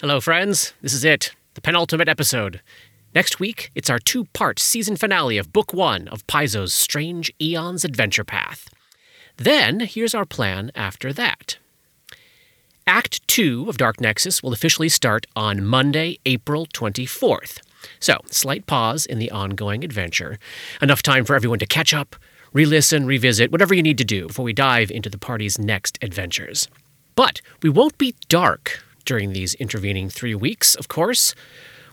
Hello, friends. This is it, the penultimate episode. Next week, it's our two part season finale of Book One of Paizo's Strange Aeons Adventure Path. Then, here's our plan after that. Act 2 of Dark Nexus will officially start on Monday, April 24th. So, slight pause in the ongoing adventure. Enough time for everyone to catch up, re listen, revisit, whatever you need to do before we dive into the party's next adventures. But we won't be dark during these intervening three weeks, of course.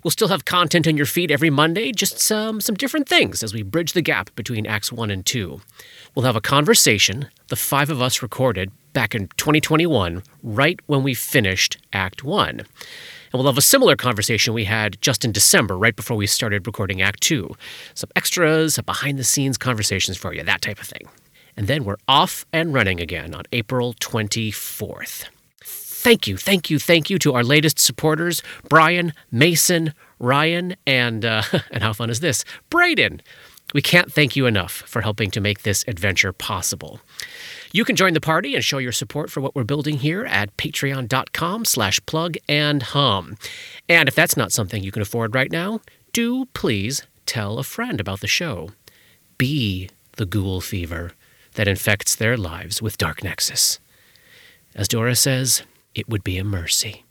We'll still have content in your feed every Monday, just some, some different things as we bridge the gap between Acts 1 and 2. We'll have a conversation the five of us recorded back in 2021, right when we finished Act 1. And we'll have a similar conversation we had just in December, right before we started recording Act 2. Some extras, some behind the scenes conversations for you, that type of thing. And then we're off and running again on April 24th. Thank you, thank you, thank you to our latest supporters Brian, Mason, Ryan, and, uh, and how fun is this? Braden. We can't thank you enough for helping to make this adventure possible. You can join the party and show your support for what we're building here at patreon.com slash plug and hum. And if that's not something you can afford right now, do please tell a friend about the show. Be the ghoul fever that infects their lives with Dark Nexus. As Dora says, it would be a mercy.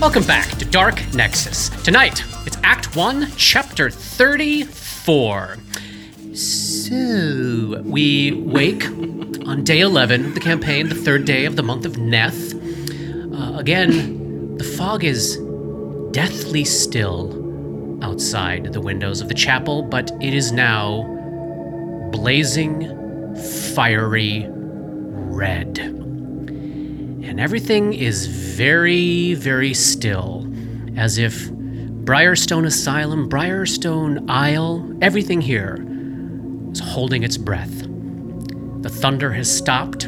Welcome back to Dark Nexus. Tonight, it's Act 1, Chapter 34. So, we wake on day 11 of the campaign, the third day of the month of Neth. Uh, again, the fog is deathly still outside the windows of the chapel, but it is now blazing, fiery red and everything is very, very still, as if Briarstone Asylum, Briarstone Isle, everything here is holding its breath. The thunder has stopped.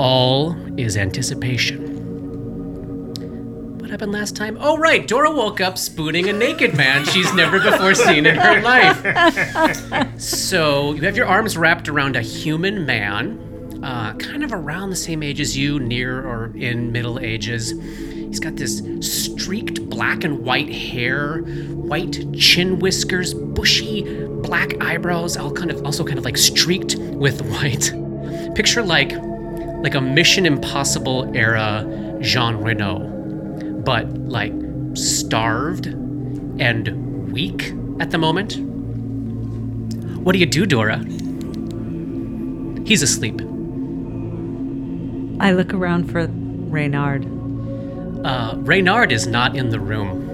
All is anticipation. What happened last time? Oh, right. Dora woke up spooning a naked man she's never before seen in her life. So you have your arms wrapped around a human man uh, kind of around the same age as you, near or in middle ages. He's got this streaked black and white hair, white chin whiskers, bushy black eyebrows, all kind of also kind of like streaked with white. Picture like like a Mission Impossible era Jean Reno, but like starved and weak at the moment. What do you do, Dora? He's asleep. I look around for Reynard. Uh, Reynard is not in the room.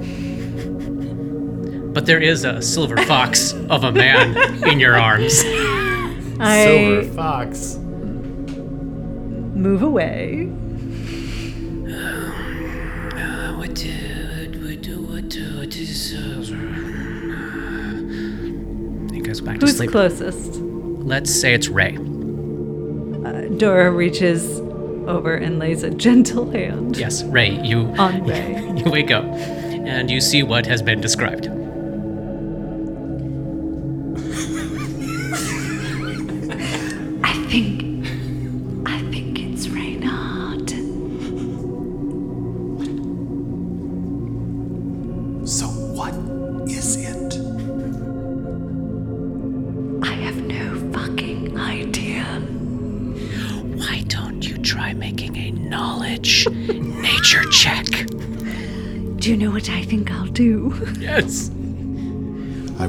But there is a silver fox of a man in your arms. I Silver fox. move away. What, what, what, what is. He goes back to Who's sleep. closest? Let's say it's Ray. Dora reaches over and lays a gentle hand Yes, Ray, you, on Ray. you wake up and you see what has been described.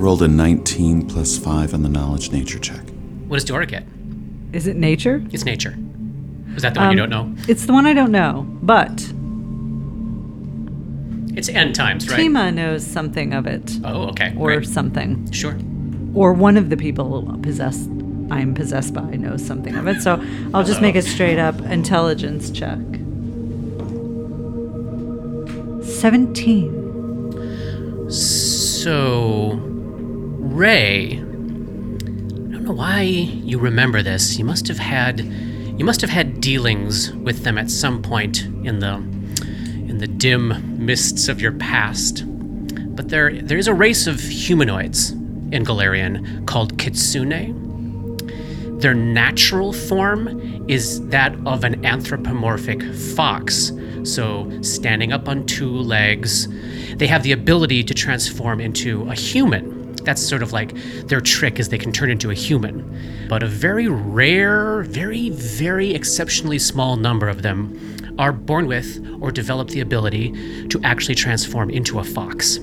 Rolled a 19 plus 5 on the knowledge nature check. What does Dora get? Is it nature? It's nature. Is that the one you don't Um, know? It's the one I don't know, but It's end times, right? Tima knows something of it. Oh, okay. Or great. something. Sure. Or one of the people possessed I'm possessed by knows something of it. So I'll just make a straight up intelligence check. 17. So, Ray, I don't know why you remember this. You must have had you must have had dealings with them at some point in the in the dim mists of your past. But there there is a race of humanoids in Golarion called Kitsune. Their natural form is that of an anthropomorphic fox, so standing up on two legs. They have the ability to transform into a human. That's sort of like their trick is they can turn into a human. But a very rare, very, very exceptionally small number of them are born with or develop the ability to actually transform into a fox.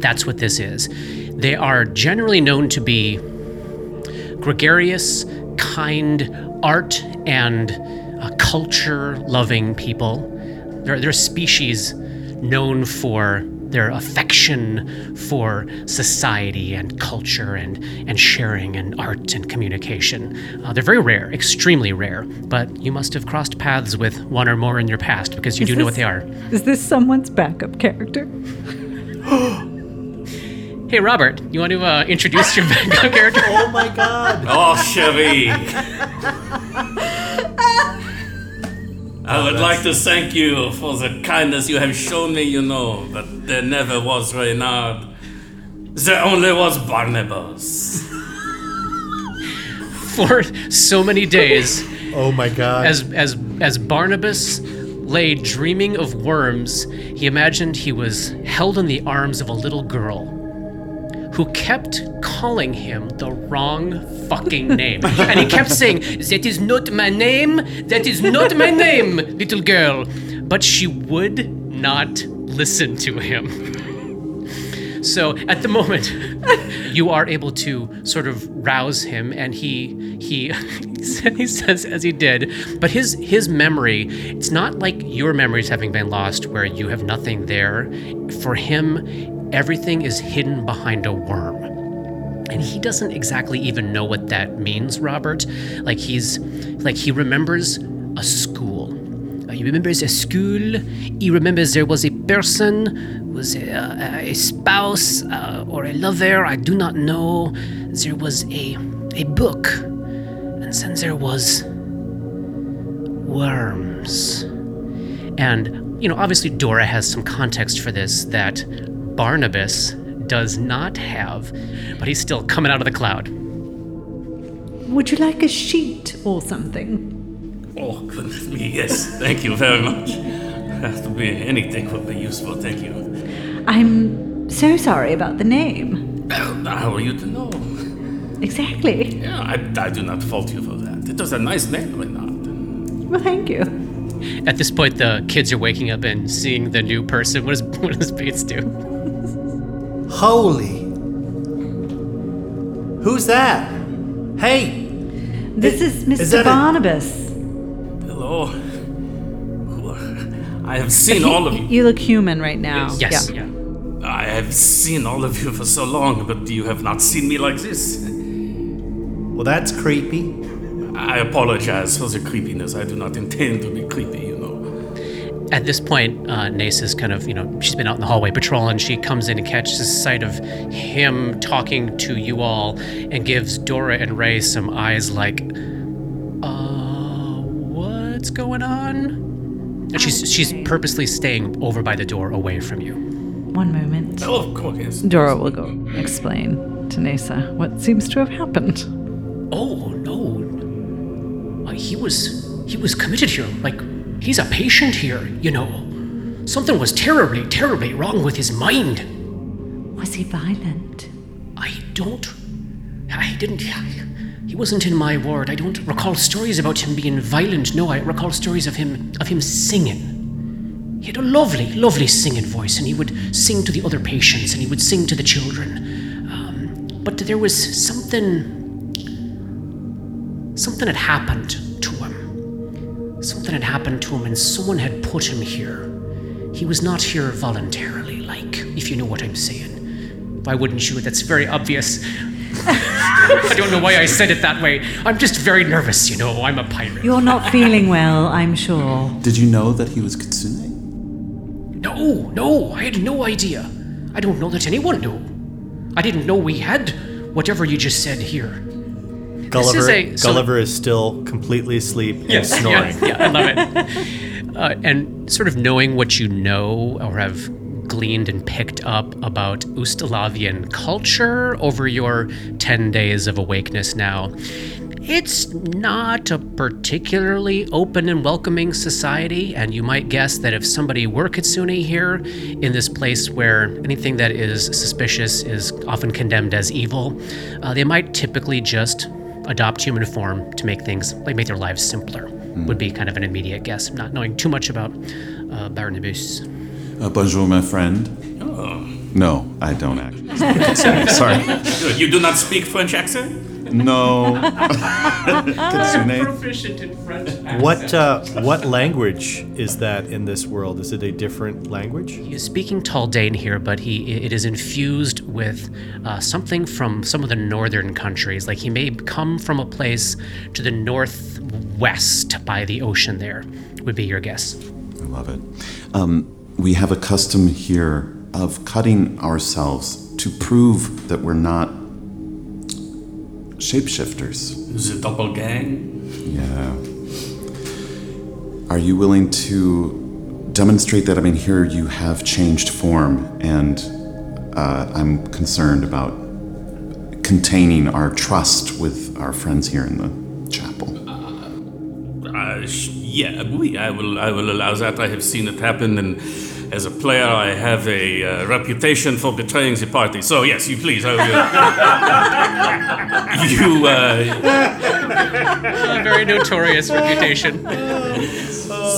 That's what this is. They are generally known to be gregarious, kind, art and uh, culture loving people. They're, they're a species known for their affection for society and culture and, and sharing and art and communication. Uh, they're very rare, extremely rare, but you must have crossed paths with one or more in your past because you Is do know what they are. Is this someone's backup character? Hey, Robert, you want to uh, introduce your backup character? Oh my god. Oh, Chevy. I ah, would like to thank you for the kindness you have shown me, you know, but there never was Reynard. There only was Barnabas. For so many days, Oh my god. As as as Barnabas lay dreaming of worms, he imagined he was held in the arms of a little girl who kept calling him the wrong fucking name. and he kept saying, "That is not my name. That is not my name, little girl." But she would not listen to him. So at the moment, you are able to sort of rouse him, and he he he says as he did, but his his memory it's not like your memories having been lost, where you have nothing there. For him, everything is hidden behind a worm. And he doesn't exactly even know what that means, Robert. Like he's like he remembers a school. Uh, He remembers a school. He remembers there was a person, was a, a spouse uh, or a lover. I do not know. There was a a book, and then there was worms. And you know, obviously, Dora has some context for this that Barnabas does not have, but he's still coming out of the cloud. Would you like a sheet or something? Oh, goodness me, yes. Thank you very much. Have to be anything would be useful, thank you. I'm so sorry about the name. How are you to know? Exactly. Yeah, I, I do not fault you for that. It was a nice name, Reynard. Well, thank you. At this point, the kids are waking up and seeing the new person. What does what does Bates do? Holy. Who's that? Hey. This is Mr. is that a- Barnabas. Hello. I have seen all of you. You look human right now. Yes. Yeah. I have seen all of you for so long, but you have not seen me like this. Well, that's creepy. I apologize for the creepiness. I do not intend to be creepy, you know. At this point, uh, Nace is kind of, you know, she's been out in the hallway patrolling. She comes in and catches sight of him talking to you all and gives Dora and Ray some eyes like, uh, what's going on? And she's she's purposely staying over by the door away from you. One moment. Oh, of course, yes. Dora will go explain to Nasa what seems to have happened. Oh no, uh, he was he was committed here. Like he's a patient here, you know. Something was terribly, terribly wrong with his mind. Was he violent? I don't. I didn't. He wasn't in my ward. I don't recall stories about him being violent. No, I recall stories of him of him singing. He had a lovely, lovely singing voice, and he would sing to the other patients, and he would sing to the children. Um, but there was something. Something had happened. Something had happened to him, and someone had put him here. He was not here voluntarily, like, if you know what I'm saying. Why wouldn't you? That's very obvious. I don't know why I said it that way. I'm just very nervous, you know. I'm a pirate. You're not feeling well, I'm sure. Did you know that he was Kitsune? No, no, I had no idea. I don't know that anyone knew. I didn't know we had whatever you just said here. Gulliver, a- so- Gulliver is still completely asleep and snoring. Yeah, yeah, I love it. Uh, and sort of knowing what you know or have gleaned and picked up about Ustalavian culture over your 10 days of awakeness now, it's not a particularly open and welcoming society, and you might guess that if somebody were Kitsune here, in this place where anything that is suspicious is often condemned as evil, uh, they might typically just adopt human form to make things like make their lives simpler. Would be kind of an immediate guess, not knowing too much about uh, Barnabas. Uh, bonjour, my friend. No, I don't actually. Sorry. Good. You do not speak French accent? No. Kitsune. Proficient in French. What uh, what language is that in this world? Is it a different language? He is speaking Taldane here, but he it is infused with uh, something from some of the northern countries. Like he may come from a place to the northwest by the ocean. There would be your guess. I love it. Um, we have a custom here of cutting ourselves to prove that we're not shapeshifters. The doppelgang? Yeah. Are you willing to demonstrate that? I mean, here you have changed form, and uh, I'm concerned about containing our trust with our friends here in the chapel. Uh, sh- yeah, oui, I will. I will allow that. I have seen it happen, and as a player, I have a uh, reputation for betraying the party. So yes, you please. I will, you. Uh, A very notorious reputation.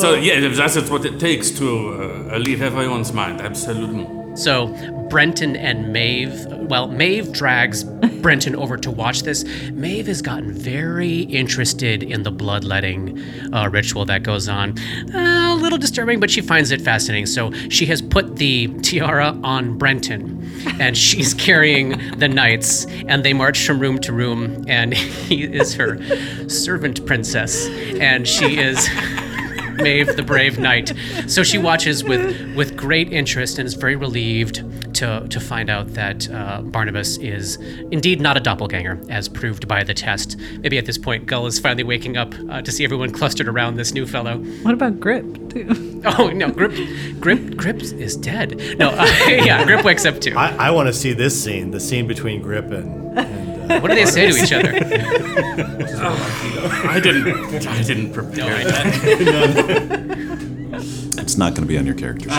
so yeah, that's what it takes to uh, leave everyone's mind. Absolutely. So Brenton and Maeve, well, Maeve drags Brenton over to watch this. Maeve has gotten very interested in the bloodletting uh, ritual that goes on. Uh, a little disturbing, but she finds it fascinating. So she has put the tiara on Brenton, and she's carrying the knights, and they march from room to room, and he is her servant princess, and she is. Maeve, the brave knight. So she watches with with great interest and is very relieved to to find out that uh, Barnabas is indeed not a doppelganger, as proved by the test. Maybe at this point, Gull is finally waking up uh, to see everyone clustered around this new fellow. What about Grip, too? Oh no, Grip, Grip, Grip is dead. No, uh, yeah, Grip wakes up too. I, I want to see this scene, the scene between Grip and. and What do they say to each other? I didn't. I didn't prepare No, I that. It's not going to be on your character sheet.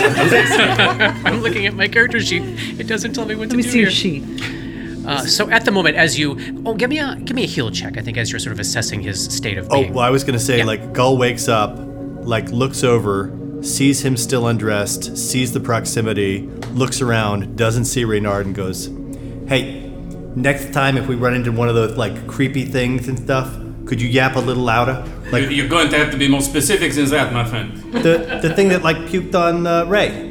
Uh, I'm looking at my character sheet. It doesn't tell me what to do. Let me do see here. your sheet. Uh, so at the moment, as you, oh, give me a give me a heal check. I think as you're sort of assessing his state of oh, being. well, I was gonna say Yeah. like Gull wakes up, like looks over, sees him still undressed, sees the proximity, looks around, doesn't see Reynard, and goes, "Hey, next time if we run into one of those like creepy things and stuff, could you yap a little louder? Like You're going to have to be more specific than that, my friend. the the thing that like puked on uh, Ray.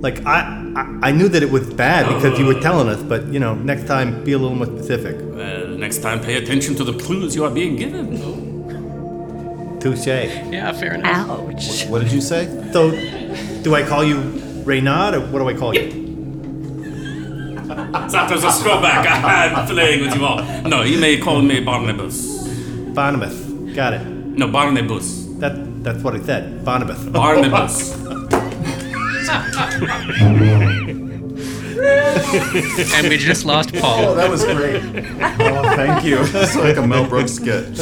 Like I, I I knew that it was bad because you were telling us, but you know, next time be a little more specific. Well, next time, pay attention to the clues you are being given. Touche. yeah, fair enough. Ouch. what did you say? So, do I call you Reynard or what do I call you? That was a throwback. I'm playing with you all. No, you may call me Barnabas. Barnabas. Got it. No, Barnabas. That that's what I said. Barnabas. Barnabas. and we just lost Paul. Oh, that was great. Oh, thank you. It's like a Mel Brooks skit.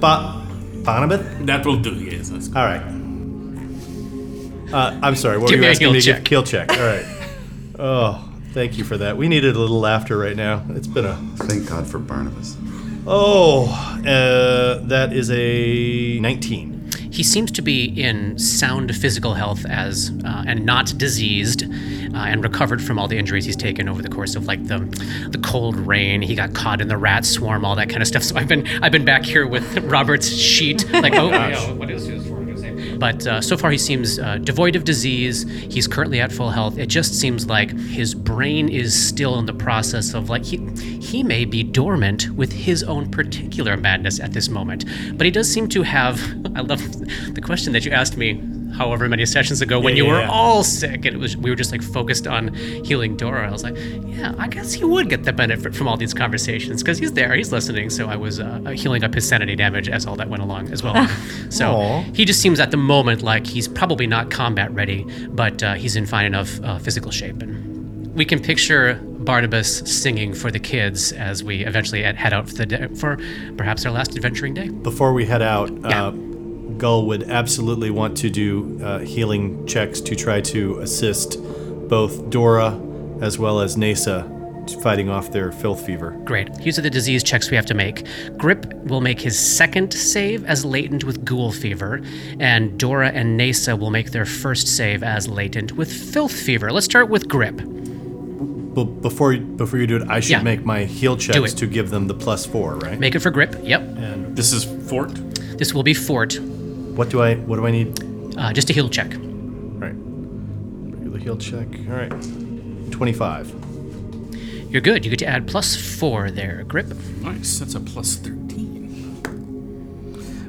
Ba- Barnabas. That will do, yes. that's. All right. Uh, I'm sorry. What Give were you asking heal me? to check. Kill check. All right. Oh, thank you for that. We needed a little laughter right now. It's been a. Thank God for Barnabas. Oh, uh, that is a 19. He seems to be in sound physical health as uh, and not diseased, uh, and recovered from all the injuries he's taken over the course of like the the cold rain. He got caught in the rat swarm, all that kind of stuff. So I've been I've been back here with Robert's sheet, like oh, yeah, what is his but uh, so far he seems uh, devoid of disease. He's currently at full health. It just seems like his brain is still in the process of like he he may be dormant with his own particular madness at this moment. But he does seem to have. I love the question that you asked me. How however many sessions ago when Yeah, you yeah, were yeah. all sick and it was we were just like focused on healing Dora. I was like, yeah, I guess he would get the benefit from all these conversations because he's there, he's listening. So I was uh, healing up his sanity damage as all that went along as well. so Aw. he just seems at the moment like he's probably not combat ready, but uh, he's in fine enough uh, physical shape and. We can picture Barnabas singing for the kids as we eventually head out for, the day, for perhaps our last adventuring day. Before we head out, Yeah. Gull would absolutely want to do uh, healing checks to try to assist both Dora as well as Nasa fighting off their filth fever. Great. These are the disease checks we have to make. Grip will make his second save as latent with ghoul fever, and Dora and Nasa will make their first save as latent with filth fever. Let's start with Grip. But before before you do it, I should Yeah. make my heal checks to give them the plus four, right? Make it for Grip. Yep. and This is Fort. This will be Fort, what do I what do I need? uh, just a heal check. All right, regular heal check. All right, twenty-five. You're good. You get to add plus four there, Grip. Nice. That's a plus 13.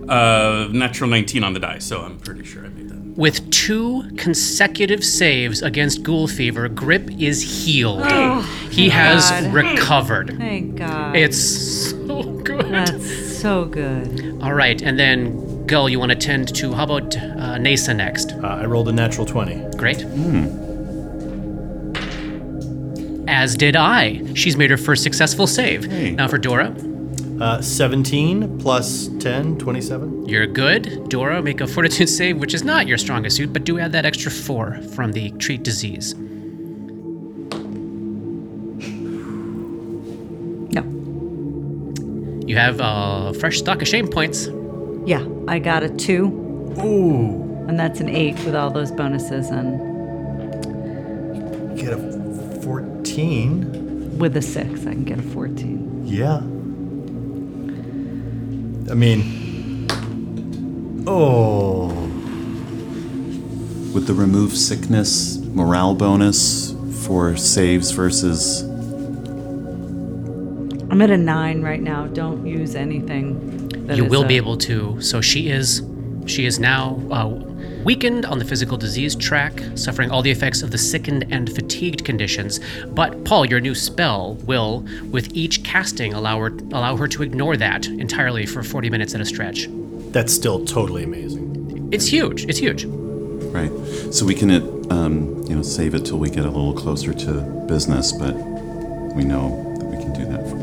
Uh, natural 19 on the die, so I'm pretty sure I made that. With two consecutive saves against ghoul fever, Grip is healed. he has God. recovered. Thank God. It's so good. That's so good. All right, and then Gull, you want to tend to how about uh, Nasa next? Uh, I rolled a natural twenty. Great. As did I. She's made her first successful save. Hey. Now for Dora, Uh, Seventeen plus 10, 27. you're good. Dora, make a fortitude save, which is not your strongest suit, but do add that extra four from the treat disease. No. You have a fresh stock of shame points. Yeah, I got a two, Ooh, and that's an eight with all those bonuses and get a fourteen. with a six, I can get a 14. Yeah. I mean, oh, With the remove sickness morale bonus for saves versus. I'm at a nine right now. Don't use anything. That you is will a- be able to. So she is, she is now uh, weakened on the physical disease track, suffering all the effects of the sickened and fatigued conditions. But Paul, your new spell will, with each casting, allow her allow her to ignore that entirely for 40 minutes at a stretch. that's still totally amazing. It's huge. It's huge. Right. So we can, uh, um, you know, save it till we get a little closer to business, but we know that we can do that for you, Dora.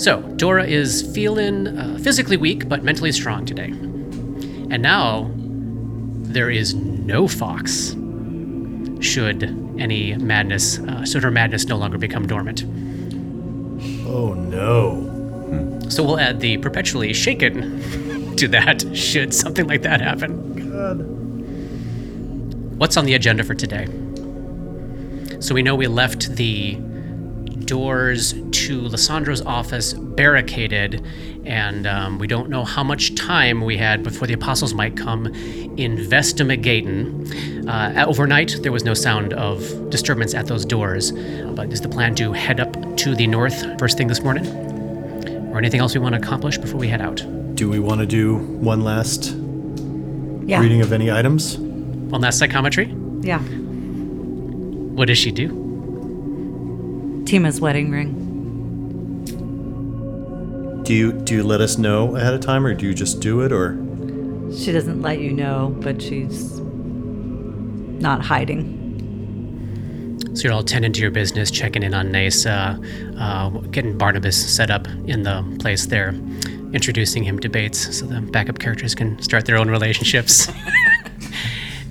So Dora is feeling uh, physically weak but mentally strong today, and now there is no fox. Should any madness, uh, should her madness no longer become dormant. Oh no. So we'll add the perpetually shaken to that should something like that happen. God. What's on the agenda for today? So we know we left the doors to Lysandro's office barricaded, and um, we don't know how much time we had before the apostles might come investigating. Uh, overnight, there was no sound of disturbance at those doors, but is the plan to head up to the north first thing this morning? Or anything else we want to accomplish before we head out? Do we want to do one last Yeah. reading of any items? One last psychometry? Yeah. What does she do? Tima's wedding ring. Do you do you let us know ahead of time, or do you just do it, or She doesn't let you know, but she's not hiding. So you're all tending to your business, checking in on Nasa, uh, getting Barnabas set up in the place there, introducing him to Bates so the backup characters can start their own relationships.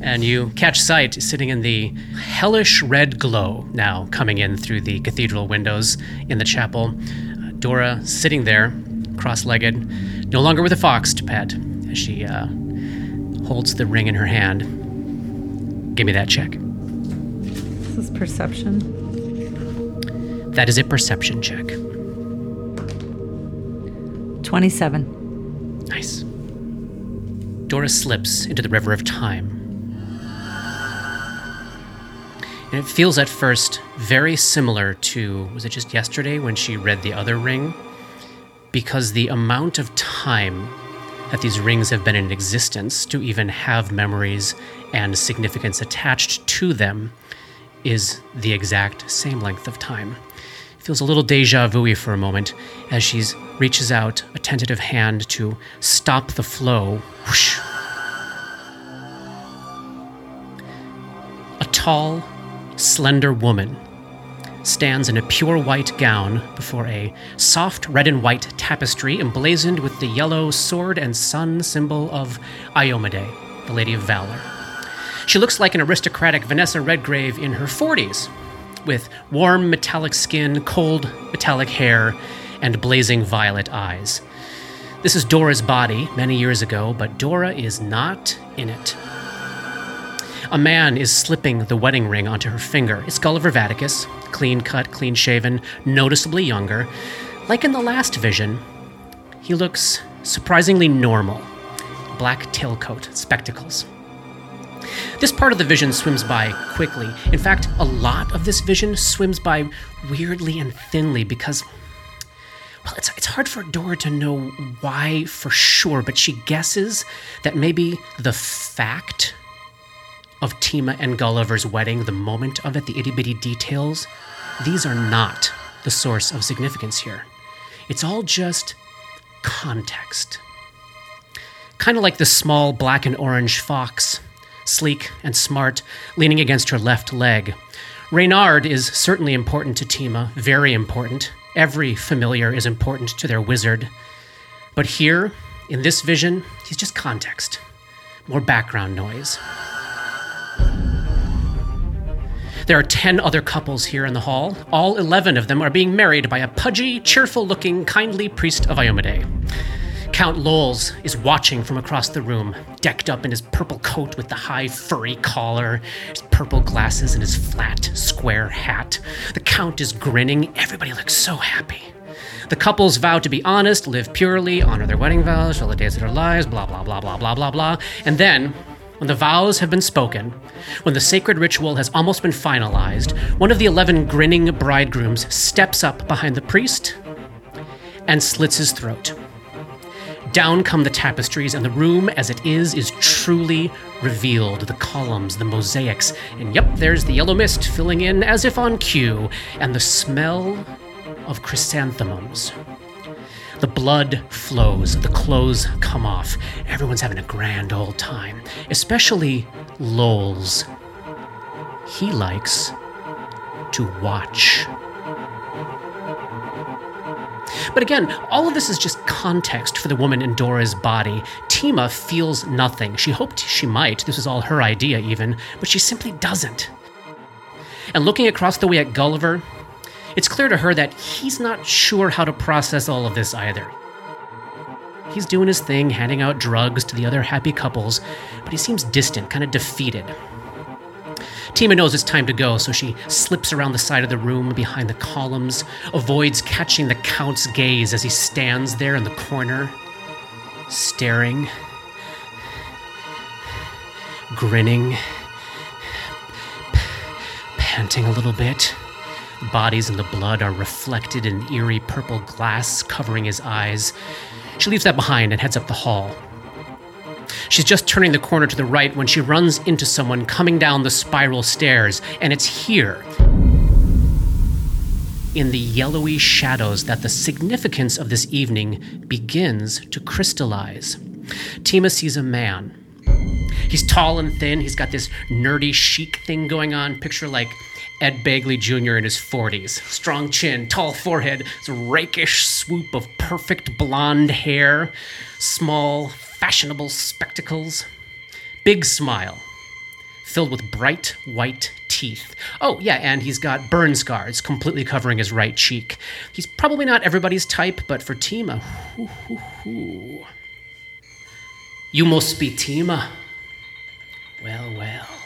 and you catch sight sitting in the hellish red glow now coming in through the cathedral windows in the chapel. Uh, Dora sitting there, cross legged, no longer with a fox to pet, as she uh, holds the ring in her hand. Give me that check. This is perception. That is a perception check. 27. Nice. Dora slips into the river of time. And it feels at first very similar to, was it just yesterday when she read the other ring? Because the amount of time that these rings have been in existence, to even have memories and significance attached to them, is the exact same length of time. It Feels a little deja vu for a moment as she reaches out a tentative hand to stop the flow. Whoosh. A tall, slender woman stands in a pure white gown before a soft red and white tapestry emblazoned with the yellow sword and sun symbol of Iomedae, the Lady of Valor. She looks like an aristocratic Vanessa Redgrave in her 40s, with warm metallic skin, cold metallic hair, and blazing violet eyes. This is Dora's body many years ago, but Dora is not in it. A man is slipping the wedding ring onto her finger. It's Gulliver Vaticus, clean cut, clean shaven, noticeably younger. Like in the last vision, he looks surprisingly normal black tailcoat, spectacles. This part of the vision swims by quickly. In fact, a lot of this vision swims by weirdly and thinly because, well, it's, it's hard for Dora to know why for sure, but she guesses that maybe the fact of Tima and Gulliver's wedding, the moment of it, the itty bitty details, these are not the source of significance here. It's all just context. Kind of like the small black and orange fox, sleek and smart, leaning against her left leg. Reynard is certainly important to Tima, very important. Every familiar is important to their wizard. But here, in this vision, he's just context, more background noise. There are 10 other couples here in the hall. All 11 of them are being married by a pudgy, cheerful looking, kindly priest of Iomedae. Count Lowls is watching from across the room, decked up in his purple coat with the high furry collar, his purple glasses, and his flat, square hat. The Count is grinning. Everybody looks so happy. The couples vow to be honest, live purely, honor their wedding vows for the days of their lives, blah, blah, blah, blah, blah, blah, blah. And then, when the vows have been spoken, when the sacred ritual has almost been finalized, one of the eleven grinning bridegrooms steps up behind the priest and slits his throat. Down come the tapestries, and the room as it is is truly revealed. The columns, the mosaics, and yep, there's the yellow mist filling in as if on cue, and the smell of chrysanthemums. The blood flows, the clothes come off. Everyone's having a grand old time, especially Lowls. He likes to watch. But again, all of this is just context for the woman in Dora's body. Tima feels nothing. She hoped she might. This was all her idea, even, but she simply doesn't. And looking across the way at Gulliver, it's clear to her that he's not sure how to process all of this either. He's doing his thing, handing out drugs to the other happy couples, but he seems distant, kind of defeated. Tima knows it's time to go, so she slips around the side of the room behind the columns, avoids catching the Count's gaze as he stands there in the corner, staring, grinning, panting a little bit. The bodies and the blood are reflected in eerie purple glass covering his eyes. She leaves that behind and heads up the hall. She's just turning the corner to the right when she runs into someone coming down the spiral stairs, and it's here. In the yellowy shadows that the significance of this evening begins to crystallize. Tima sees a man. He's tall and thin, he's got this nerdy chic thing going on, picture like Ed Begley Jr. in his 40s. Strong chin, tall forehead, rakish swoop of perfect blonde hair, small, fashionable spectacles, big smile, filled with bright white teeth. Oh, yeah, and he's got burn scars completely covering his right cheek. He's probably not everybody's type, but for Tima, hoo, hoo, hoo. You must be Tima. Well, well.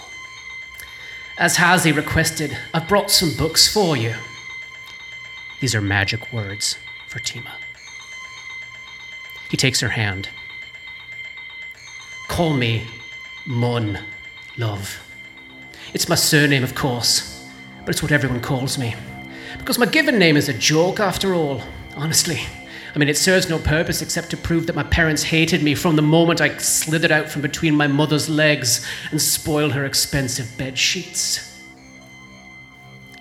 As Hazi requested, I've brought some books for you. These are magic words for Tima. He takes her hand. Call me Mon, love. It's my surname, of course, but it's what everyone calls me. Because my given name is a joke, after all. Honestly, I mean, it serves no purpose except to prove that my parents hated me from the moment I slithered out from between my mother's legs and spoiled her expensive bed sheets.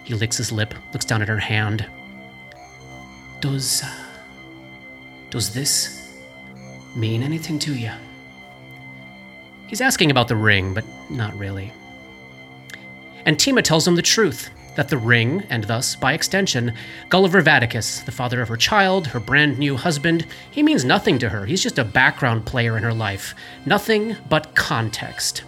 He licks his lip, looks down at her hand. Does. Uh, does this mean anything to you? He's asking about the ring, but not really. And Tima tells him the truth that the ring, and thus, by extension, Gulliver Vaticus, the father of her child, her brand new husband, he means nothing to her. He's just a background player in her life. Nothing but context.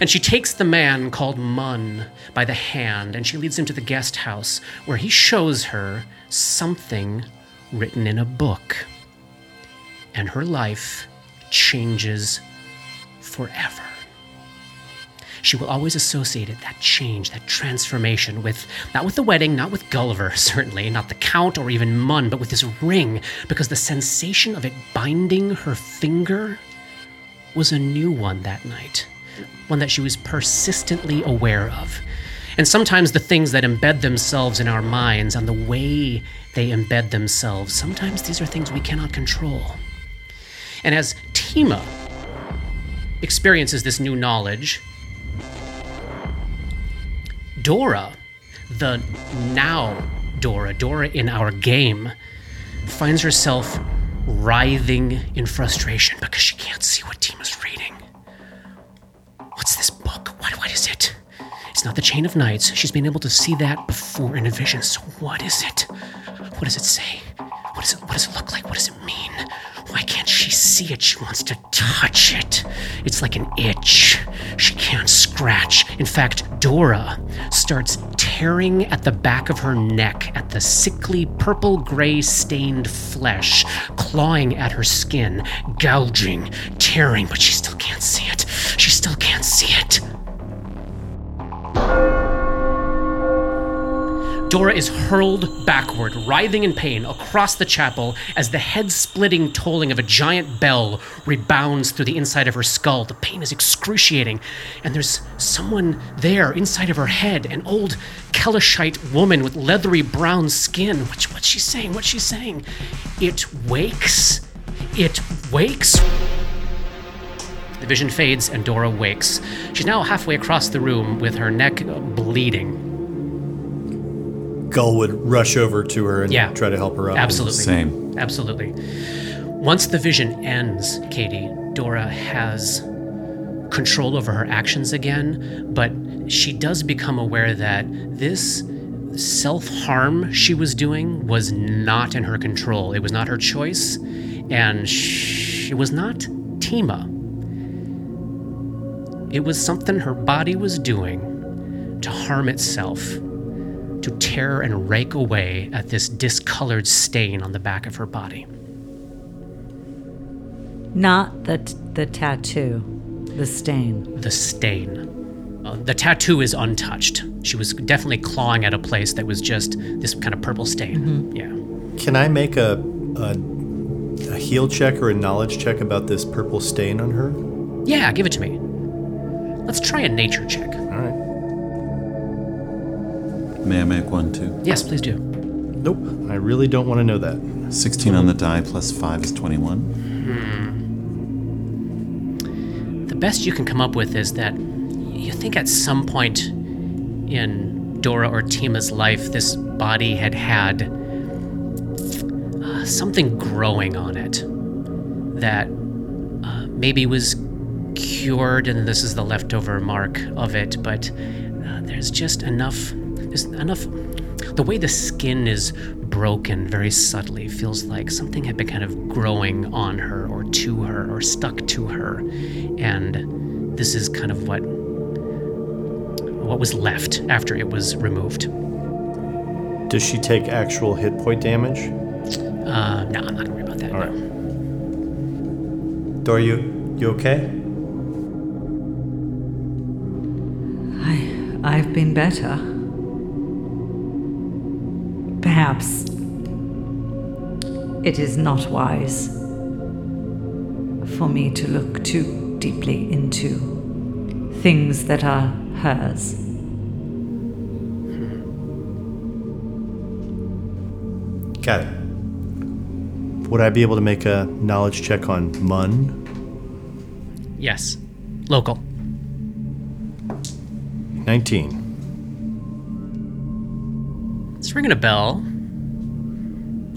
And she takes the man called Mun by the hand and she leads him to the guest house where he shows her something written in a book. And her life changes forever. She will always associate it, that change, that transformation, with not with the wedding, not with Gulliver, certainly, not the Count or even Mun, but with this ring, because the sensation of it binding her finger was a new one that night, one that she was persistently aware of. And sometimes the things that embed themselves in our minds and the way they embed themselves, sometimes these are things we cannot control. And as Tima experiences this new knowledge, Dora, the now Dora, Dora in our game, finds herself writhing in frustration because she can't see what Tima's reading. What's this book? What, what is it? It's not the Chain of Knights. She's been able to see that before in a vision. So what is it? What does it say? What does it, what does it look like? What does it mean? Why can't she see it? She wants to touch it. It's like an itch. She can't scratch. In fact, Dora starts tearing at the back of her neck at the sickly purple gray stained flesh, clawing at her skin, gouging, tearing, but she still can't see it. She still can't see it. Dora is hurled backward, writhing in pain, across the chapel as the head splitting tolling of a giant bell rebounds through the inside of her skull. The pain is excruciating, and there's someone there inside of her head an old Kelishite woman with leathery brown skin. What's, what's she saying? What's she saying? It wakes. It wakes. The vision fades and Dora wakes. She's now halfway across the room with her neck bleeding. Gull would rush over to her and Yeah. try to help her up. Absolutely. Same. Absolutely. Once the vision ends, Katie, Dora has control over her actions again, but she does become aware that this self harm she was doing was not in her control. It was not her choice, and sh- it was not Tima. It was something her body was doing to harm itself, to tear and rake away at this discolored stain on the back of her body. Not the t- the tattoo, the stain. the stain. Uh, the tattoo is untouched. She was definitely clawing at a place that was just this kind of purple stain. Yeah. Can I make a, a a heal check or a knowledge check about this purple stain on her? Yeah, give it to me. Let's try a nature check. All right. May I make one too? Yes, please do. Nope. I really don't want to know that. 16 on the die plus 5 is 21. The best you can come up with is that you think at some point in Dora or Tima's life, this body had had uh, something growing on it that uh, maybe was cured, and this is the leftover mark of it. But uh, there's just enough. There's enough. The way the skin is broken very subtly feels like something had been kind of growing on her or to her or stuck to her. And this is kind of what what was left after it was removed. Does she take actual hit point damage? Uh, no, I'm not gonna worry about that. All right. Dora, you you okay? I I've been better. Perhaps it is not wise for me to look too deeply into things that are hers. Got it. Would I be able to make a knowledge check on Mun? Yes. Local. 19. It's ringing a bell.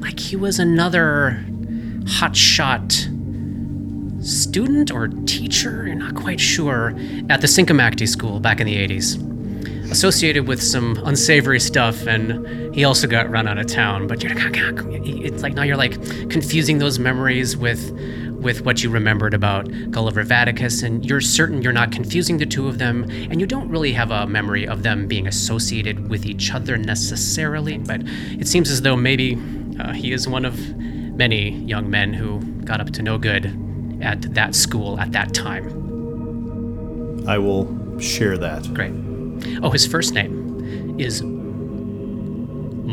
Like he was another hotshot student or teacher, you're not quite sure, at the Sincomakti School back in the 80s. Associated with some unsavory stuff, and he also got run out of town. But you're it's like now you're like confusing those memories with with what you remembered about Gulliver Vaticus, and you're certain you're not confusing the two of them, and you don't really have a memory of them being associated with each other necessarily. But it seems as though maybe uh, he is one of many young men who got up to no good at that school at that time. I will share that. Great. Oh, his first name is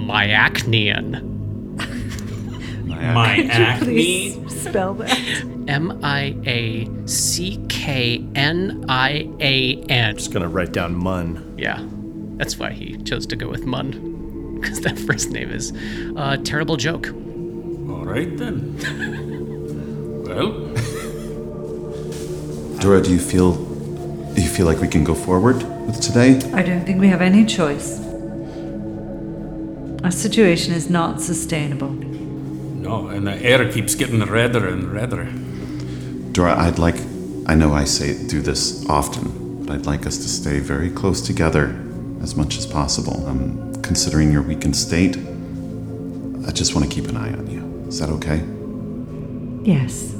Myacnean. My acne. spell that. M I A C K N I A N. Just gonna write down Mun. Yeah, that's why he chose to go with Mun, because that first name is a terrible joke. All right then. well, Dora, do you feel do you feel like we can go forward with today? I don't think we have any choice. Our situation is not sustainable. No, and the air keeps getting redder and redder. Dora, I'd like I know I say do this often, but I'd like us to stay very close together as much as possible. Um, considering your weakened state, I just want to keep an eye on you. Is that okay? Yes.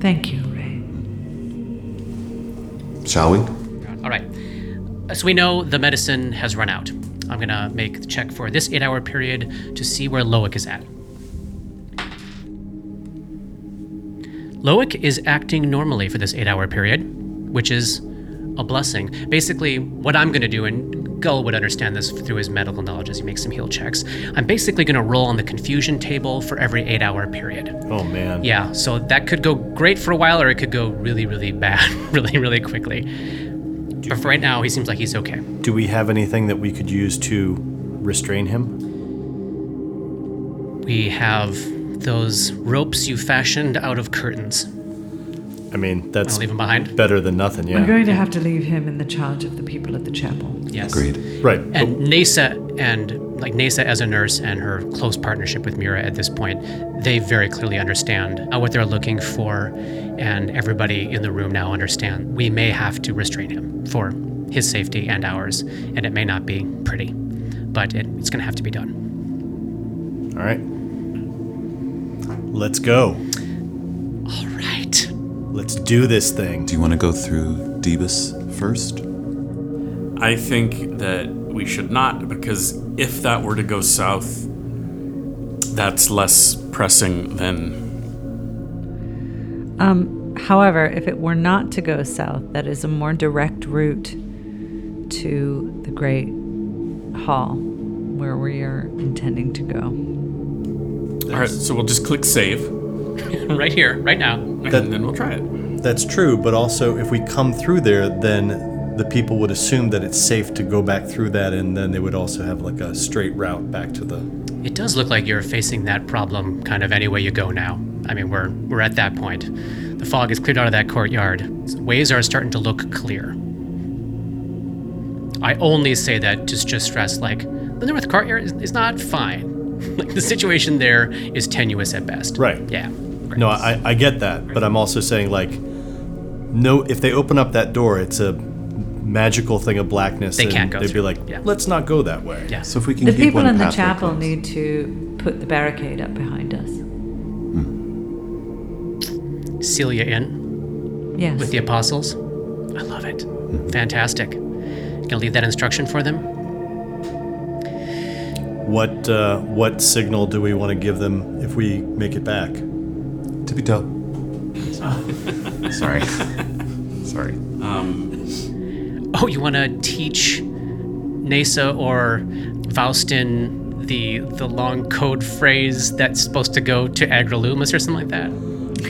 Thank you, Ray. Shall we? All right. So we know the medicine has run out. I'm gonna make the check for this eight-hour period to see where Loic is at. Loic is acting normally for this eight-hour period, which is a blessing. Basically, what I'm gonna do, and Gull would understand this through his medical knowledge as he makes some heal checks. I'm basically gonna roll on the confusion table for every eight-hour period. Oh man. Yeah, so that could go great for a while, or it could go really, really bad, really, really quickly. But for right now, he seems like he's okay. Do we have anything that we could use to restrain him? We have those ropes you fashioned out of curtains. I mean, that's I'll leave them behind. better than nothing. yeah. We're going to have to leave him in the charge of the people at the chapel. Yes. Agreed. Right. And Nasa and like Nasa as a nurse and her close partnership with Mira at this point, they very clearly understand uh, what they're looking for, and everybody in the room now understand we may have to restrain him for his safety and ours, and it may not be pretty, but it, it's going to have to be done. All right. Let's go. All right. Let's do this thing. Do you want to go through Debus first? I think that we should not, because if that were to go south, that's less pressing than. Um, however, if it were not to go south, that is a more direct route to the Great Hall, where we are intending to go. All right, so we'll just click save, right here, right now. and then we'll try it. That's true, but also if we come through there, then the people would assume that it's safe to go back through that, and then they would also have like a straight route back to the. It does look like you're facing that problem kind of any way you go now. I mean, we're we're at that point. The fog is cleared out of that courtyard. Ways are starting to look clear. I only say that to just stress, like the North Courtyard is, is not fine. Like the situation there is tenuous at best. Right. Yeah. No, I, I get that, but I'm also saying like, no, if they open up that door, it's a magical thing of blackness. They and can't go They'd be like, Yeah. let's not go that way. Yeah. So if we can The keep people one in the chapel closed. need to put the barricade up behind us. Hmm. Seal you in Yes. with the apostles. I love it. Hmm. Fantastic. Gonna leave that instruction for them. What uh, what signal do we want to give them if we make it back? Tippy toe. Sorry. Sorry. Oh, you want to teach Nasa or Faustin the the long code phrase that's supposed to go to Agralumas or something like that?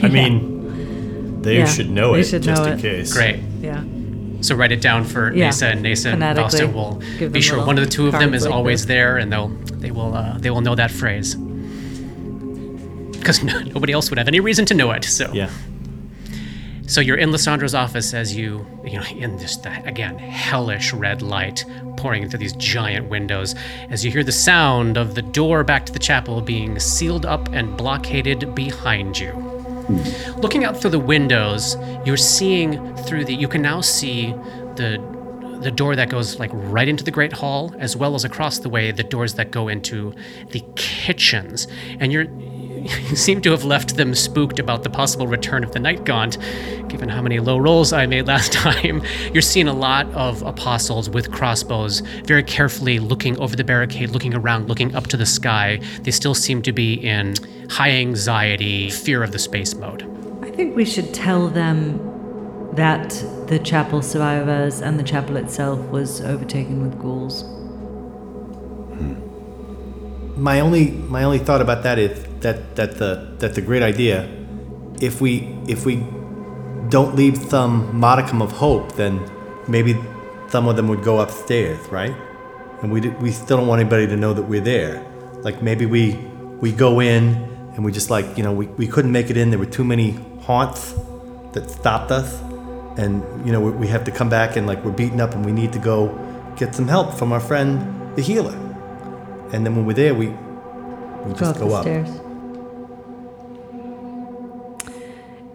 I mean, they Yeah, should know they it should just know in it. case. Great. Yeah. So write it down for Yeah, Nasa and Nasa and phonetically. Faustin will be sure one of the two of them is like always this. there, and they'll they will uh, they will know that phrase. because nobody else would have any reason to know it. So Yeah. So you're in Lissandro's office as you, you know, in this again hellish red light pouring into these giant windows, as you hear the sound of the door back to the chapel being sealed up and blockaded behind you. Looking out through the windows, you're seeing through the. You can now see the the door that goes like right into the great hall, as well as across the way the doors that go into the kitchens, and you're you seem to have left them spooked about the possible return of the Night Gaunt, given how many low rolls I made last time. You're seeing a lot of apostles with crossbows, very carefully looking over the barricade, looking around, looking up to the sky. They still seem to be in high anxiety, fear of the space mode. I think we should tell them that the chapel survivors and the chapel itself was overtaken with ghouls. Hmm. My only my only thought about that is that that the that the great idea, if we if we don't leave some modicum of hope, then maybe some of them would go upstairs, right? And we we still don't want anybody to know that we're there. Like maybe we we go in and we just like you know we, we couldn't make it in. There were too many haunts that stopped us, and you know we, we have to come back and like we're beaten up and we need to go get some help from our friend the healer. And then when we're there, we we Go just up go the up. stairs.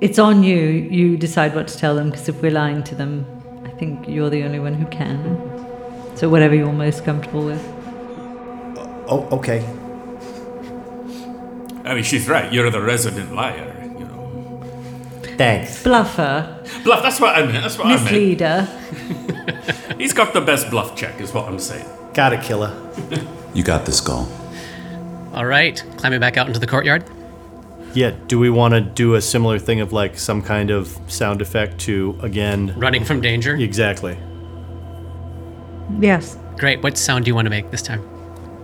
It's on you. You decide what to tell them because if we're lying to them, I think you're the only one who can. So whatever you're most comfortable with. Uh, oh, okay. I mean, she's right. You're the resident liar, you know. Thanks. Bluffer, Bluff, that's what I meant. That's what I meant. misleader. He's got the best bluff check, is what I'm saying. Got it, killer. You got this, Gull. All right, climbing back out into the courtyard. Yeah, do we want to do a similar thing of like some kind of sound effect to again? Running from danger. Exactly. Yes, Great. What sound do you want to make this time?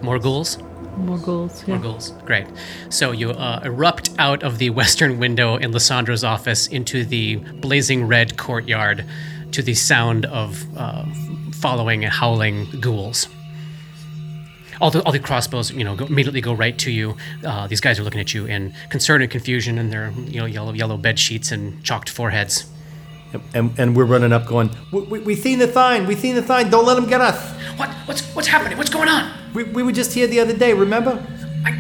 More ghouls? more ghouls. More ghouls. Great. So you uh, erupt out of the western window in Lissandro's office into the blazing red courtyard to the sound of uh, following and howling ghouls. All the, all the crossbows, you know, go, immediately go right to you. Uh, these guys are looking at you in concern and confusion, and their you know yellow yellow bed sheets and chalked foreheads. And, and we're running up going, we, we, we seen the sign, we seen the sign, don't let them get us. What? What's what's happening? What's going on? We, we were just here the other day, remember? I,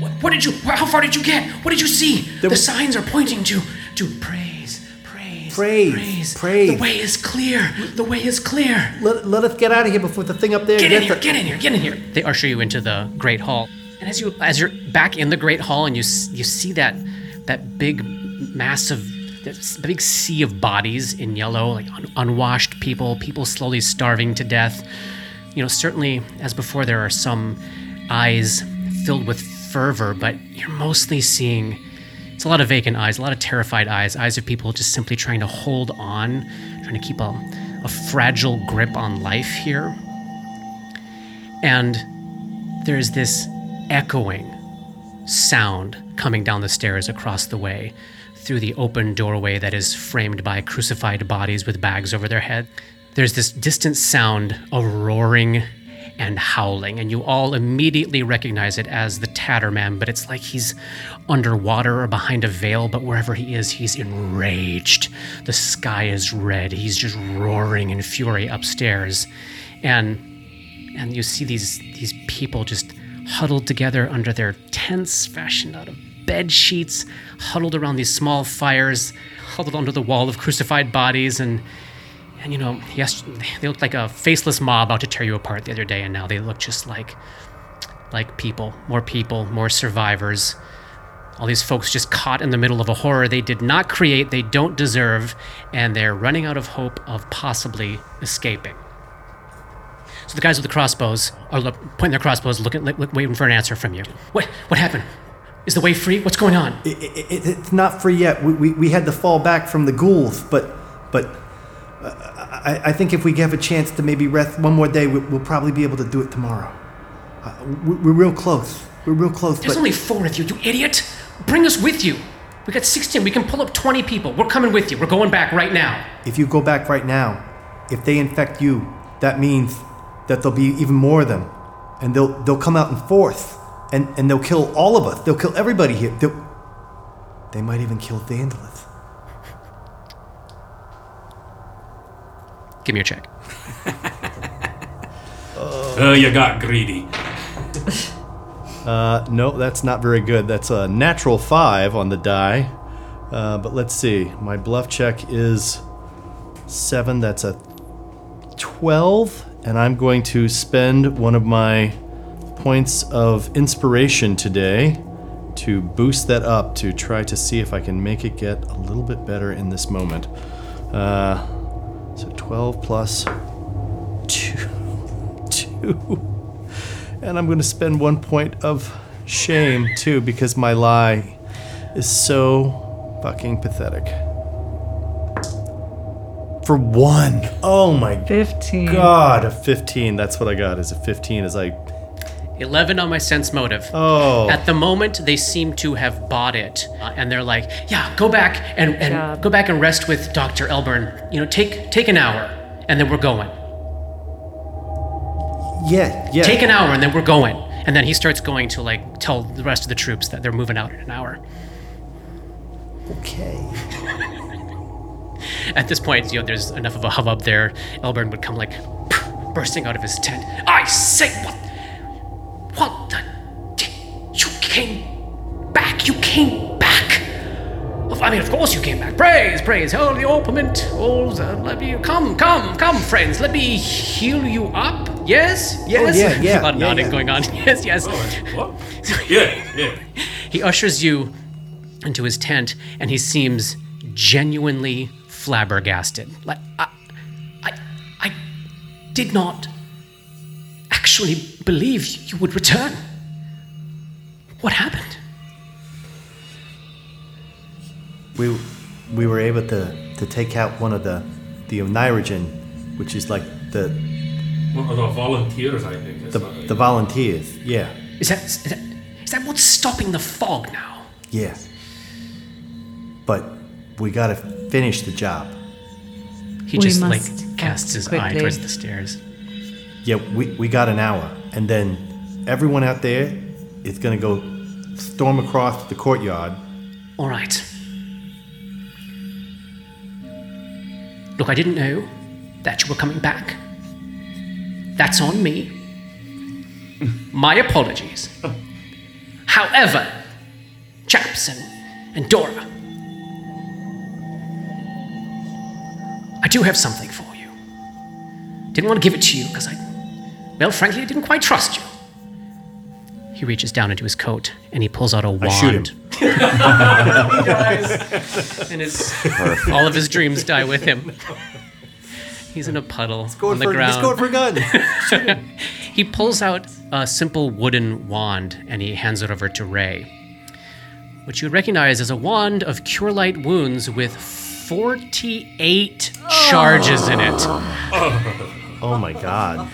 what, what did you? How far did you get? What did you see? There the was- signs are pointing to to praise, praise, Praise, praise, praise. The way is clear. The way is clear. Let, let us get out of here before the thing up there Get in here. us. Get in here. Get in here. They usher you into the great hall, and as you as you're back in the great hall, and you you see that that big mass of that big sea of bodies in yellow, like un- unwashed people, people slowly starving to death. You know, certainly as before, there are some eyes filled with fervor, but you're mostly seeing. It's a lot of vacant eyes, a lot of terrified eyes, eyes of people just simply trying to hold on, trying to keep a, a fragile grip on life here. And there's this echoing sound coming down the stairs across the way through the open doorway that is framed by crucified bodies with bags over their head. There's this distant sound of roaring and howling, and you all immediately recognize it as the Tatterman, but it's like he's underwater or behind a veil, but wherever he is, he's enraged. The sky is red. He's just roaring in fury upstairs. And and you see these these people just huddled together under their tents fashioned out of bed sheets, huddled around these small fires, huddled under the wall of crucified bodies, and and you know, yes, they looked like a faceless mob out to tear you apart the other day, and now they look just like like people, more people, more survivors. All these folks just caught in the middle of a horror they did not create, they don't deserve, and they're running out of hope of possibly escaping. So the guys with the crossbows are look, pointing their crossbows, looking, look, waiting for an answer from you. What? What happened? Is the way free? What's going on? It, it, it's not free yet. We, we, we had to fall back from the ghouls, but but I, I think if we have a chance to maybe rest one more day, we, we'll probably be able to do it tomorrow. Uh, we- we're real close. We're real close. There's only four of you, you idiot! Bring us with you. We got 16. We can pull up 20 people. We're coming with you. We're going back right now. if you go back right now, if they infect you, that means that there'll be even more of them, and they'll they'll come out in force, and and they'll kill all of us. They'll kill everybody here. They'll, They might even kill Vandalith. Give me your check. Oh, you got greedy. Uh, no, that's not very good. That's a natural five on the die. Uh, but let's see. My bluff check is seven. That's a 12. And I'm going to spend one of my points of inspiration today to boost that up to try to see if I can make it get a little bit better in this moment. Uh, so 12 plus 2. 2. And I'm going to spend one point of shame too because my lie is so fucking pathetic. For one. Oh my 15. god, a 15. That's what I got. Is a 15 as I 11 on my sense motive. Oh. At the moment, they seem to have bought it, uh, and they're like, "Yeah, go back and, and job. go back and rest with Doctor Elburn. You know, take take an hour, and then we're going. Yeah, yeah. Take an hour, and then we're going." And then he starts going to like tell the rest of the troops that they're moving out in an hour. Okay. At this point, you know, there's enough of a hubbub there. Elburn would come like bursting out of his tent. I say, what? What the? You came back. You came back. Of- I mean, of course you came back. Praise, praise, holy orpiment. Oh, the- let me come, come, come, friends. Let me heal you up. Yes, oh, yes. Oh, yeah, yeah, A lot of yeah, nodding yeah. going on. Yes, yes. Oh, what? Yeah, yeah. He ushers you into his tent, and he seems genuinely flabbergasted. Like I, I, I did not actually believe you would return. What happened? We we were able to to take out one of the the Oneirogen, which is like the One of the volunteers, I think. It's the, not- the volunteers. Yeah. Is that, is that is that what's stopping the fog now? Yeah. But we gotta finish the job. He We just like casts his eye towards the stairs. Yeah, we, we got an hour. And then everyone out there is gonna go storm across the courtyard. All right. Look, I didn't know that you were coming back. That's on me. My apologies. However, Chaps and, and Dora, I do have something for you. Didn't want to give it to you because I, well, frankly, I didn't quite trust you. He reaches down into his coat and he pulls out a wand. shoot him. and his, all of his dreams die with him. He's in a puddle on the for, ground. He's going for a gun. He pulls out a simple wooden wand and he hands it over to Ray, which you would recognize as a wand of cure light wounds with 48 charges in it, oh, oh my god.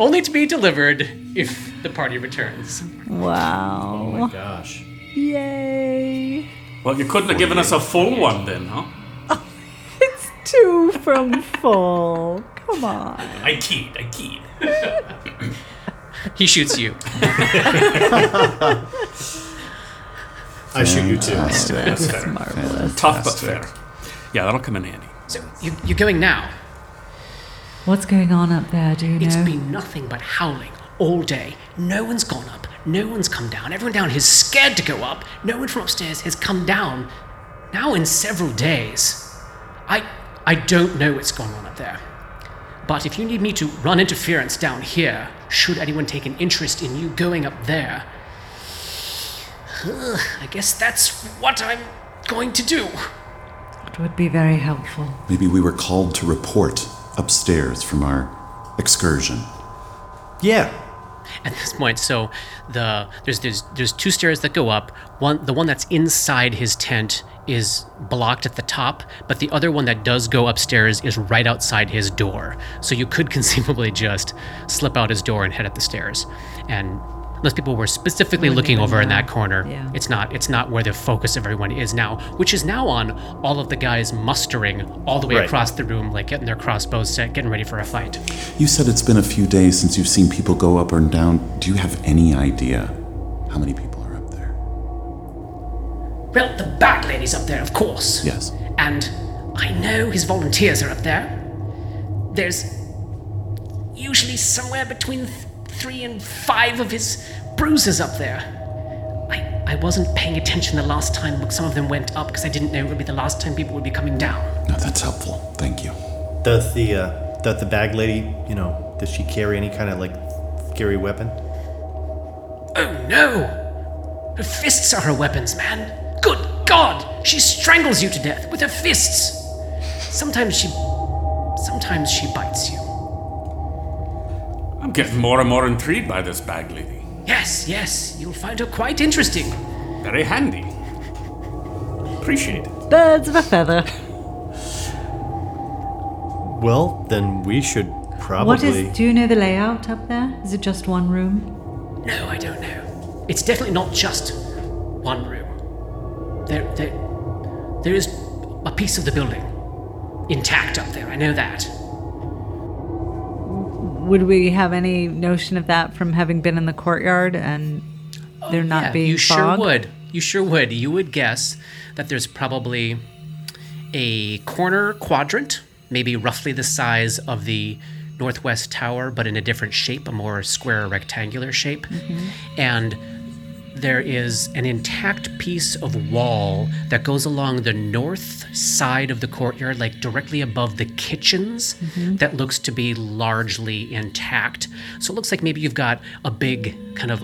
Only to be delivered if the party returns. Wow. Oh my gosh. Yay. Well, you couldn't have given us a full one then, huh? It's two from full. Come on. I keyed, I keyed. He shoots you. I shoot you too. That's marvelous. Tough but fair. Yeah, that'll come in handy. So you, you're going now. What's going on up there? Do you It's know? been nothing but howling all day. No one's gone up. No one's come down. Everyone down here is scared to go up. No one from upstairs has come down. Now in several days. I I don't know what's going on up there. But if you need me to run interference down here, should anyone take an interest in you going up there, I guess that's what I'm going to do. It would be very helpful. Maybe we were called to report upstairs from our excursion. Yeah. at this point. So the there's there's there's two stairs that go up. One the one that's inside his tent is blocked at the top, but the other one that does go upstairs is right outside his door. So you could conceivably just slip out his door and head up the stairs. And unless people were specifically Wouldn't looking even over in that corner, Yeah. it's not it's not where the focus of everyone is now, which is now on all of the guys mustering all the way Right. across the room, like getting their crossbows set, getting ready for a fight. You said it's been a few days since you've seen people go up and down. Do you have any idea how many people are up there? Well, the Bat Lady's up there, of course. Yes. And I know his volunteers are up there. There's usually somewhere between th- three and five of his bruises up there. I, I wasn't paying attention the last time some of them went up because I didn't know it would be the last time people would be coming down. No, that's helpful. Thank you. Does the uh, does the bag lady, you know, does she carry any kind of like scary weapon? Oh no! Her fists are her weapons, man. Good God! She strangles you to death with her fists. Sometimes she. Sometimes she bites you. I'm getting more and more intrigued by this bag lady. Yes, yes, you'll find her quite interesting. Very handy. Appreciate it. Birds of a feather. Well, then we should probably. What is? Do you know the layout up there? Is it just one room? No, I don't know. It's definitely not just one room. There, there, there is a piece of the building intact up there. I know that. Would we have any notion of that from having been in the courtyard and there not Yeah, being you fog? sure would. You sure would. You would guess that there's probably a corner quadrant, maybe roughly the size of the northwest tower, but in a different shape, a more square rectangular shape. Mm-hmm. And there is an intact piece of wall that goes along the north side of the courtyard, like directly above the kitchens, that looks to be largely intact. So it looks like maybe you've got a big kind of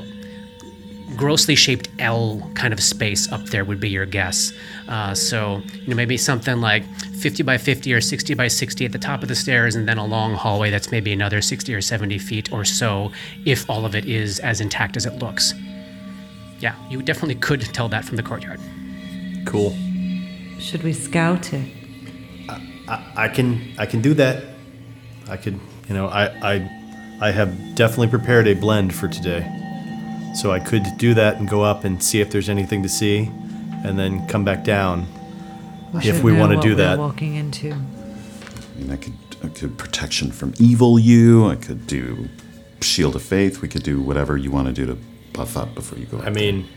grossly shaped L kind of space up there would be your guess. Uh, so you know maybe something like 50 by 50 or 60 by 60 at the top of the stairs, and then a long hallway that's maybe another 60 or 70 feet or so, if all of it is as intact as it looks. Yeah, you definitely could tell that from the courtyard. cool? Should we scout it? I can I can do that. I could you know I I I have definitely prepared a blend for today, so I could do that and go up and see if there's anything to see, and then come back down. If we wanna what do we're that. walking into. I mean, I could, I could protection from evil you. I could do shield of faith. We could do whatever you want to do to buff up before you go. I mean,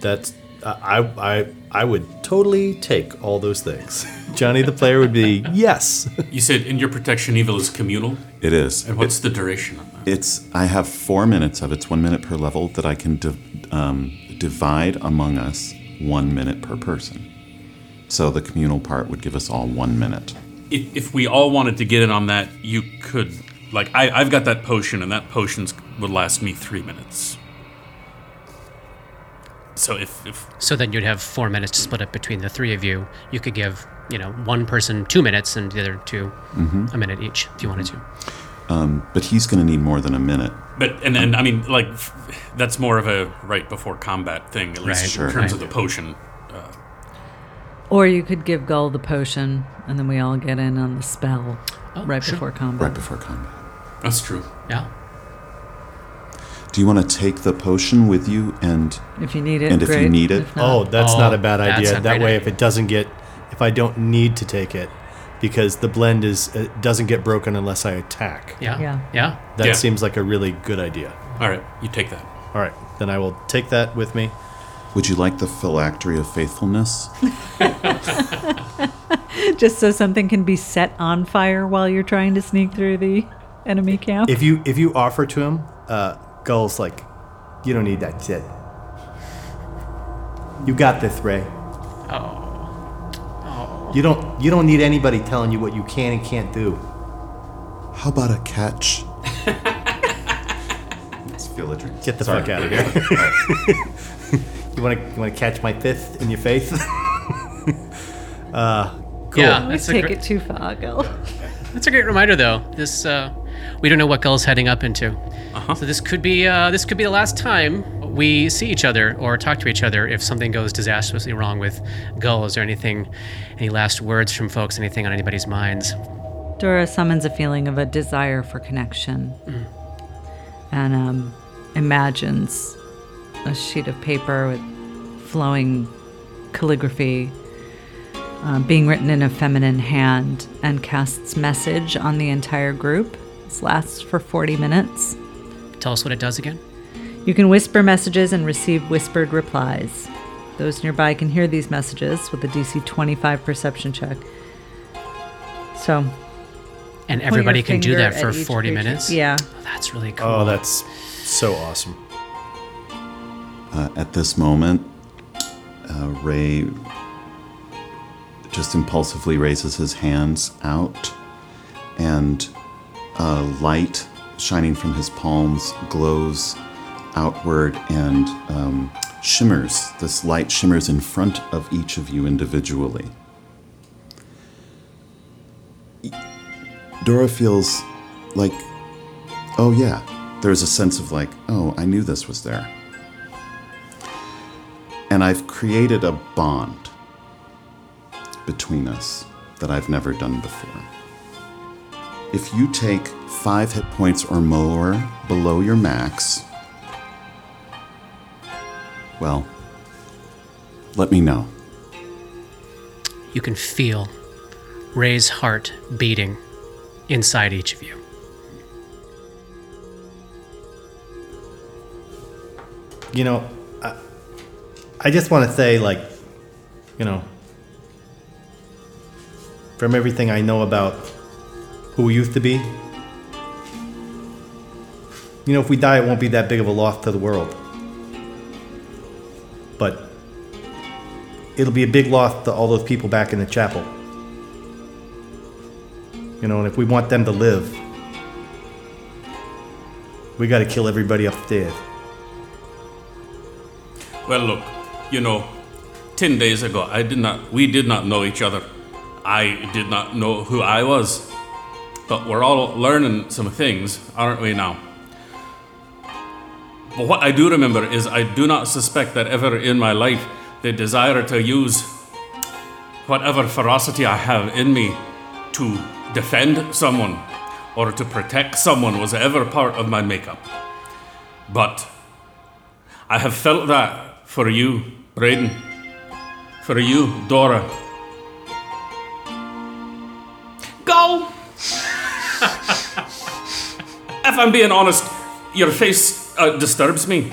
that's I I I would totally take all those things. Johnny the player would be yes. You said in your protection evil is communal. it is. And what's the duration on that? It's. I have four minutes of it. it's one minute per level that I can div- um, divide among us one minute per person. So the communal part would give us all one minute. If, if we all wanted to get in on that, you could. Like, I, I've got that potion, and that potion would last me three minutes. So if, if So then you'd have four minutes to split up between the three of you. You could give, you know, one person two minutes and the other 2 mm-hmm. a minute each if you wanted to. Mm-hmm. Um, but he's going to need more than a minute. But and and I mean like f- that's more of a right before combat thing at least Right, in sure. terms right. of the potion. Uh, or you could give Gull the potion and then we all get in on the spell oh, right sure. before combat. Right before combat. That's true. Yeah. Do you want to take the potion with you and If you need it, And if you great. need it- If not- Oh, that's Oh, not a bad that's idea. a That great way, idea. if it doesn't get, if I don't need to take it, because the blend is it doesn't get broken unless I attack. Yeah. Yeah. Yeah. That Yeah. seems like a really good idea. All right, you take that. All right, then I will take that with me. would you like the phylactery of faithfulness? Just so something can be set on fire while you're trying to sneak through the enemy camp. If you if you offer to him, uh, Gull's like, you don't need that shit. You got this, Ray. Oh. Oh. You don't you don't need anybody telling you what you can and can't do. How about a catch? Let's feel a drink. Get the Sorry. fuck out of here. you want to you want to catch my fist in your face? uh, cool. Yeah. Always That's a, take gr- it too far, Gull. that's a great reminder, though. This uh, we don't know what Gull's heading up into, so this could be uh, this could be the last time we see each other or talk to each other if something goes disastrously wrong with Gull. Is there anything, any last words from folks? Anything on anybody's minds? Dora summons a feeling of a desire for connection and um, imagines a sheet of paper with flowing calligraphy uh, being written in a feminine hand and casts message on the entire group. This lasts for 40 minutes. Tell us what it does again. You can whisper messages and receive whispered replies. Those nearby can hear these messages with a DC 25 perception check. So, And everybody can do that for 40 creature. minutes? Yeah. Oh, that's really cool. Oh, that's so awesome. Uh, at this moment, uh, Ray just impulsively raises his hands out, and a light shining from his palms glows outward and um, shimmers. This light shimmers in front of each of you individually. Dora feels like, oh yeah, there's a sense of like, oh, I knew this was there and I've created a bond between us that I've never done before. If you take five hit points or more below your max, well, let me know. You can feel Ray's heart beating inside each of you. You know, I, I just want to say, like, you know, from everything I know about who we used to be, you know, if we die, it won't be that big of a loss to the world. But it'll be a big loss to all those people back in the chapel. You know, and if we want them to live, we got to kill everybody upstairs. Well, look, you know, ten days ago, I did not. We did not know each other. I did not know who I was. But we're all learning some things, aren't we now? But what I do remember is I do not suspect that ever in my life the desire to use whatever ferocity I have in me to defend someone or to protect someone was ever part of my makeup. But I have felt that for you, Braden. For you, Dora. Go! If I'm being honest, your face uh, disturbs me.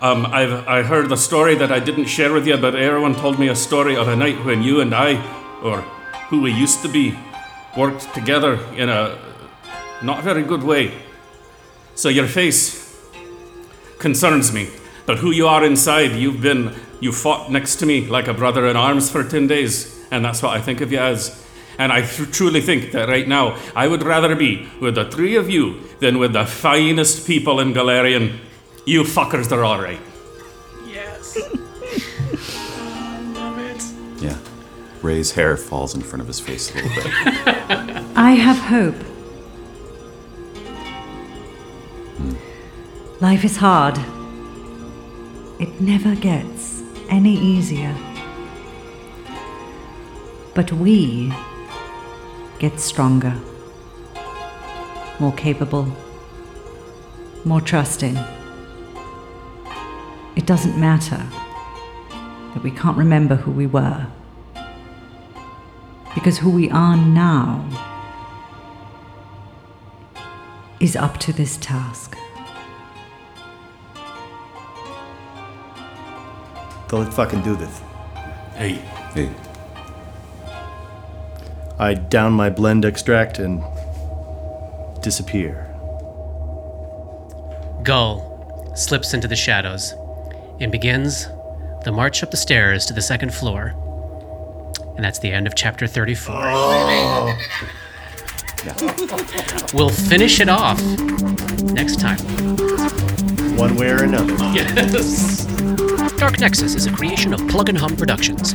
Um, I've I heard the story that I didn't share with you, but everyone told me a story of a night when you and I, or who we used to be, worked together in a not very good way. So your face concerns me. But who you are inside, you've been, you fought next to me like a brother in arms for 10 days, and that's what I think of you as. And I th- truly think that right now, I would rather be with the three of you than with the finest people in Golarion. You fuckers are alright. Yes. I love it. Yeah. Ray's hair falls in front of his face a little bit. I have hope. Hmm. Life is hard. It never gets any easier. But we get stronger, more capable, more trusting. It doesn't matter that we can't remember who we were. Because who we are now is up to this task. So let's fucking do this. Hey, hey, I down my blend extract and disappear. Gull slips into the shadows and begins the march up the stairs to the second floor. And that's the end of chapter 34. We'll finish it off next time. One way or another. Yes. Dark Nexus is a creation of Plug and Hum Productions.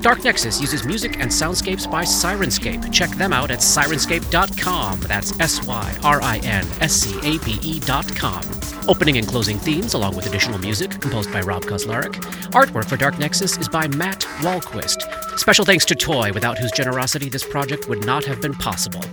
Dark Nexus uses music and soundscapes by Syrinscape. Check them out at syrinscape.com. That's S Y R I N S C A P E dot com. Opening and closing themes, along with additional music, composed by Rob Kauzlaric. Artwork for Dark Nexus is by Matt Wahlquist. Special thanks to Toy, without whose generosity this project would not have been possible.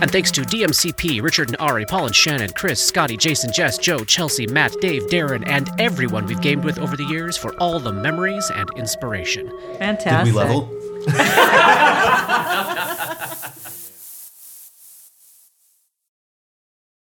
And thanks to DMCP, Richard and Ari, Paul and Shannon, Chris, Scotty, Jason, Jess, Joe, Chelsea, Matt, Dave, Darren, and everyone we've gamed with over the years for all the memories and inspiration. Fantastic. Did we level?